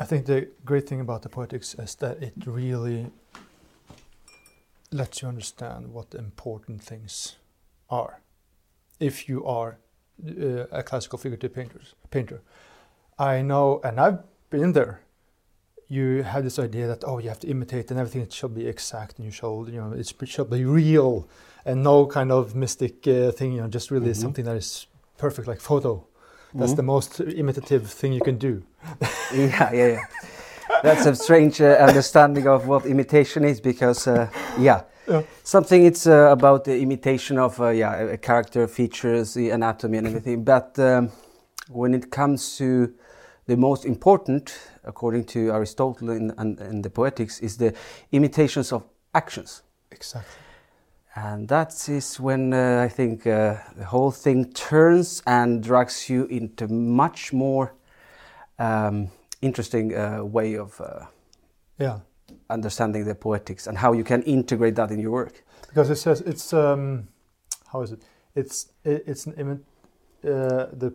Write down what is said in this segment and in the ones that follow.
I think the great thing about the poetics is that it really lets you understand what the important things are. If you are uh, a classical figurative painters, painter, I know, and I've been there. You have this idea that oh, you have to imitate, and everything should be exact, and you should, you know, it should be real, and no kind of mystic uh, thing. You know, just really Mhm. something that is perfect, like photo. That's Mhm. the most imitative thing you can do. yeah, yeah, yeah. That's a strange uh, understanding of what imitation is because, uh, yeah, Yeah. something it's uh, about the imitation of, uh, yeah, character features, the anatomy and everything. But um, when it comes to the most important, according to Aristotle in the Poetics, is the imitations of actions. Exactly. And that is when uh, I think uh, the whole thing turns and drags you into much more um, interesting uh, way of uh, Yeah. understanding the poetics and how you can integrate that in your work. because it says it's um, how is it? It's it, it's an imi- uh, the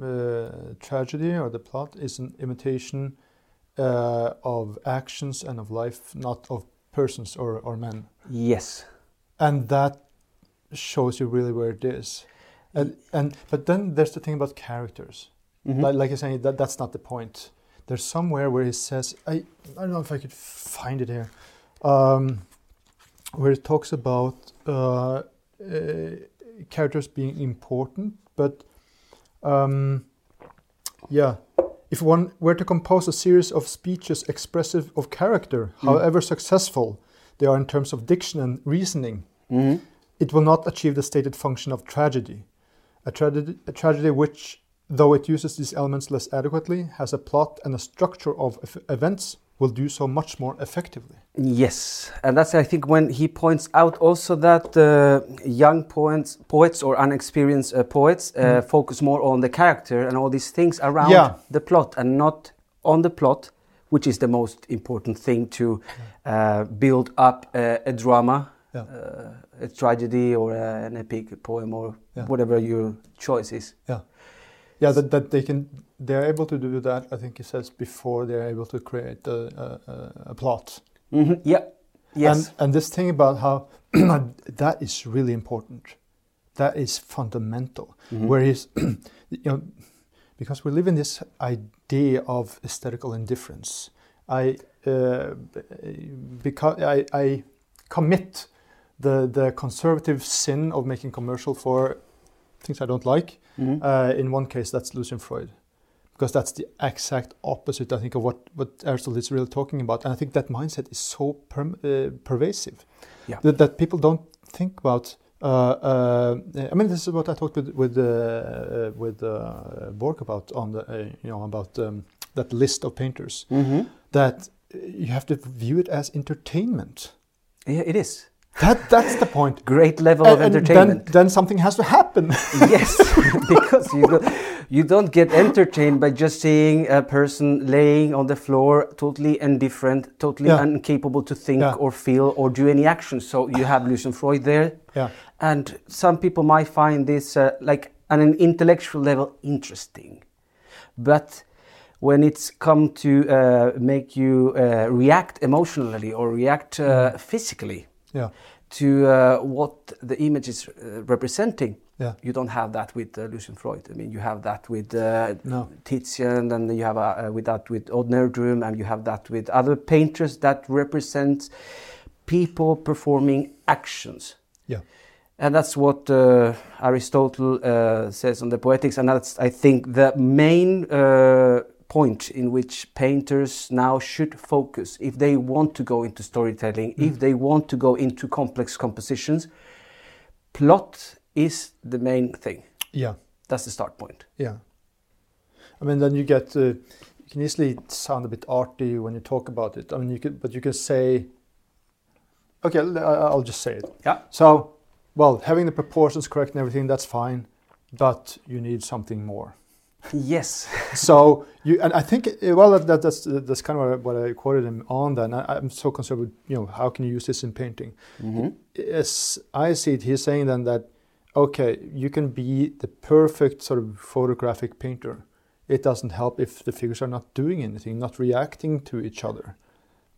uh, tragedy or the plot is an imitation uh, of actions and of life, not of persons or, or men, Yes. And that shows you really where it is. And and but then there's the thing about characters. Mhm. Like, like you're saying, that that's not the point. There's somewhere where he says, I I don't know if I could find it here, um, where it talks about uh, uh, characters being important, but um, yeah, if one were to compose a series of speeches expressive of character, however successful they are in terms of diction and reasoning, Mhm. it will not achieve the stated function of tragedy. A tragedy, a tragedy which, though it uses these elements less adequately, has a plot and a structure of ev- events, will do so much more effectively. Yes, and that's I think when he points out also that uh, young poets, poets or unexperienced uh, poets uh, Mm. focus more on the character and all these things around Yeah. the plot and not on the plot, which is the most important thing to uh, build up a, a drama, Yeah. uh, a tragedy or uh, an epic poem or Yeah. whatever your choice is. Yeah, that, that they can, they're able to do that. I think he says before they're able to create a, a, a- a plot. hmm Yeah. Yes. And, and this thing about how that is really important. That is fundamental. Where he's, you know, because we live in this idea of aesthetical indifference. I, uh, because I, I commit the the conservative sin of making commercial for things I don't like. Mhm. Uh, in one case, that's Lucian Freud, because that's the exact opposite, I think, of what, what Aristotle is really talking about. And I think that mindset is so perm- uh, pervasive Yeah. that, that people don't think about. Uh, uh, I mean, this is what I talked with with uh, uh, with uh, Bork about on the uh, you know about um, that list of painters. Mhm. That you have to view it as entertainment. Yeah, it is. That that's the point. Great level And- of and entertainment. then, then something has to happen. yes, because you don't, you don't get entertained by just seeing a person laying on the floor, totally indifferent, totally Yeah. incapable to think Yeah. or feel or do any action. So you have Lucian Freud there, yeah, and some people might find this uh, like on an intellectual level interesting, but when it's come to uh, make you uh, react emotionally or react uh, physically yeah, to uh, what the image is uh, representing, yeah. you don't have that with uh, Lucian Freud. I mean, you have that with uh, No. Titian, and you have uh, uh, with that with Odd Nerdrum, and you have that with other painters that represent people performing actions. Yeah. And that's what uh, Aristotle uh, says on the Poetics, and that's I think the main uh, point in which painters now should focus if they want to go into storytelling, if they want to go into complex compositions. Plot is the main thing. Yeah, That's the start point. yeah. I mean, then you get uh, you can easily sound a bit arty when you talk about it. I mean, you could, but you can say, okay, I'll just say it. Yeah. So, well, having the proportions correct and everything, that's fine, but you need something more. Yes. so you and I think uh, well that, that, that's that's kind of what I quoted him on. Then I, I'm so concerned with you know how can you use this in painting? hmm as I see it, he's saying then that okay, you can be the perfect sort of photographic painter it doesn't help if the figures are not doing anything, not reacting to each other.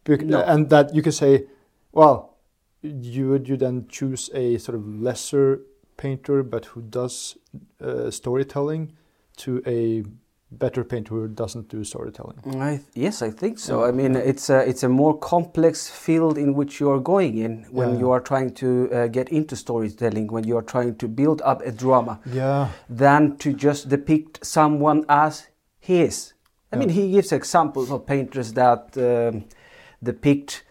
Bec- No. And that you can say, well, you would you then choose a sort of lesser painter but who does uh, storytelling to a better painter who doesn't do storytelling. I, yes, I think so. Yeah. I mean, it's a it's a more complex field in which you are going in when Yeah. you are trying to uh, get into storytelling, when you are trying to build up a drama, Yeah. than to just depict someone as he is. I mean, he gives examples of painters that um, depict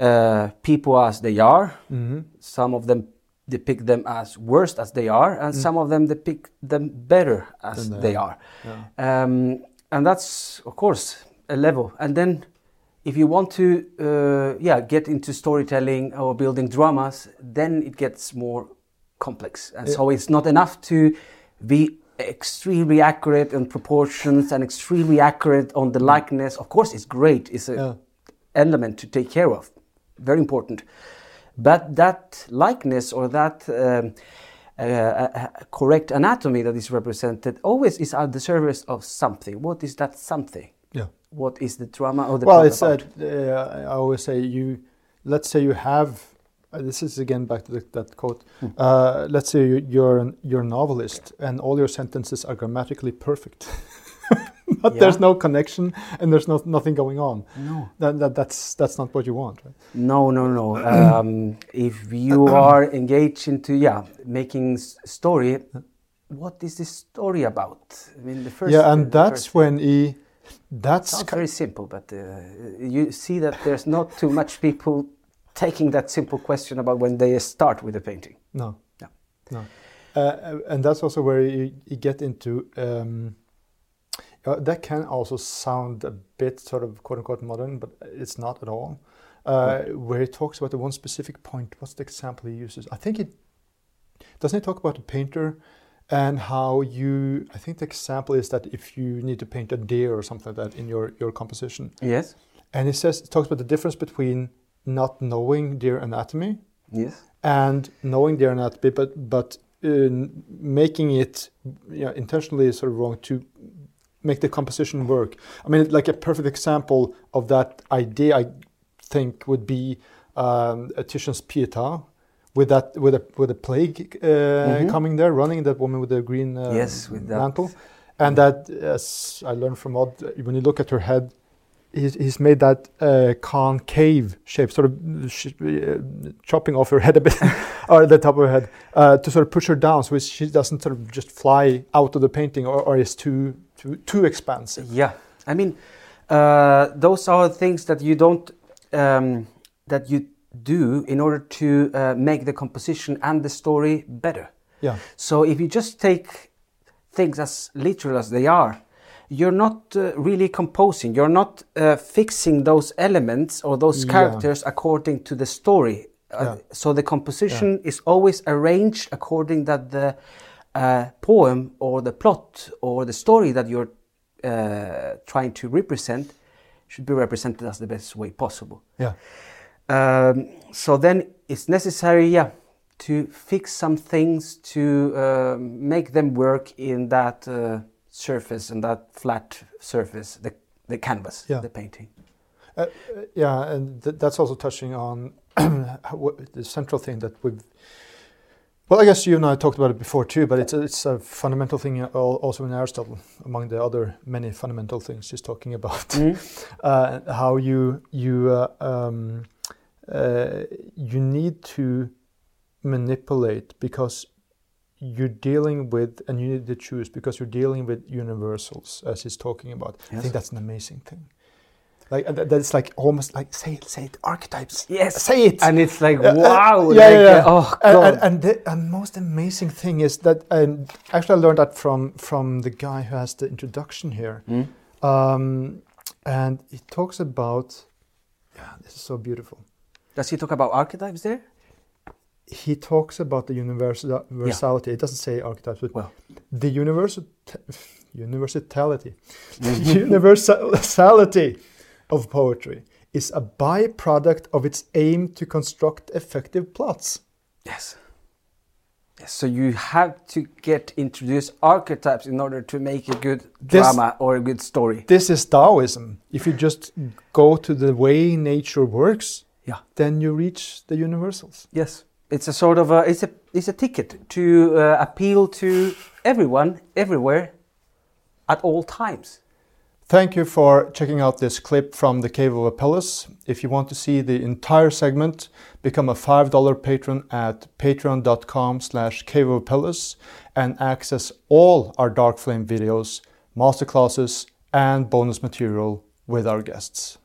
uh, people as they are. hmm Some of them depict them as worst as they are, and Mm. some of them depict them better as they they are. are. Yeah. Um, and that's, of course, a level. And then, if you want to, uh, yeah, get into storytelling or building dramas, then it gets more complex. And Yeah. so it's not enough to be extremely accurate in proportions and extremely accurate on the likeness. Of course, it's great. It's an Yeah. element to take care of. Very important. But that likeness or that um, uh, uh, correct anatomy that is represented always is at the service of something. What is that something? Yeah. What is the drama or the well, it's that uh, I always say you. Let's say you have. Uh, this is again back to the, that quote. Uh, let's say you, you're an, you're a novelist, and all your sentences are grammatically perfect, but Yeah. there's no connection and there's no, nothing going on. no. That, that, that's that's not what you want, right? No, no, no. Um, if you are engaged into yeah making s- story, what is this story about? I mean, the first. yeah, and that's when he. That's Sounds very simple, but uh, you see that there's not too much people taking that simple question about when they start with a painting. No. No. No. Uh, and that's also where you, you get into. Um, uh, that can also sound a bit sort of quote unquote modern, but it's not at all. Uh, Where he talks about the one specific point. What's the example he uses? I think it doesn't he talk about a painter and how you. I think the example is that if you need to paint a deer or something like that in your your composition, Yes. and he says it talks about the difference between not knowing deer anatomy Yes. and knowing their anatomy, but but uh, making it you know, intentionally sort of wrong to make the composition work. I mean, like a perfect example of that idea, I think, would be um, Titian's Pietà, with that with a with a plague uh, Mhm. coming there, running that woman with the green uh, Yes, with that. mantle, and that as I learned from Odd, when you look at her head. He's, he's made that uh, concave shape, sort of sh- uh, chopping off her head a bit, or the top of her head, uh, to sort of push her down, so she doesn't sort of just fly out of the painting, or, or is too too too expansive. Yeah. I mean, uh, those are things that you don't um, that you do in order to uh, make the composition and the story better. Yeah, So if you just take things as literal as they are, you're not uh, really composing. You're not uh, fixing those elements or those Yeah. characters according to the story. Uh, Yeah. So the composition is always arranged according that the uh, poem or the plot or the story that you're uh, trying to represent should be represented as the best way possible. yeah, Um, so then it's necessary, yeah, to fix some things to um, make them work in that uh, surface and that flat surface, the the canvas, Yeah. the painting. uh, uh, yeah, and th- that's also touching on the central thing that we've. Well, I guess you and I talked about it before too, but it's a, it's a fundamental thing also in Aristotle, among the other many fundamental things he's talking about. uh, how you you uh, um, uh, you need to manipulate because you're dealing with and you need to choose because you're dealing with universals as he's talking about. I think that's an amazing thing. Like uh, that's like almost like say it, say it, archetypes. Yes. say it. And it's like, Uh, uh, wow, yeah, like, yeah, yeah. uh, oh And, god. and, and the and most amazing thing is that and actually I learned that from from the guy who has the introduction here. Mm. Um, and he talks about, yeah, this is so beautiful. Does he talk about archetypes there? He talks about the universal, universality. It doesn't say archetypes, but Well. the universal, universality, universality of poetry is a byproduct of its aim to construct effective plots. Yes. So you have to get introduced archetypes in order to make a good This- drama or a good story. This is Taoism. If you just go to the way nature works, Yeah. then you reach the universals. Yes, it's a sort of a it's a it's a ticket to uh, appeal to everyone, everywhere, at all times. Thank you for checking out this clip from the Cave of Apelles. If you want to see the entire segment, become a $5 patron at patreon.com slash caveofapelles and access all our Dark Flame videos, masterclasses, and bonus material with our guests.